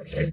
Okay.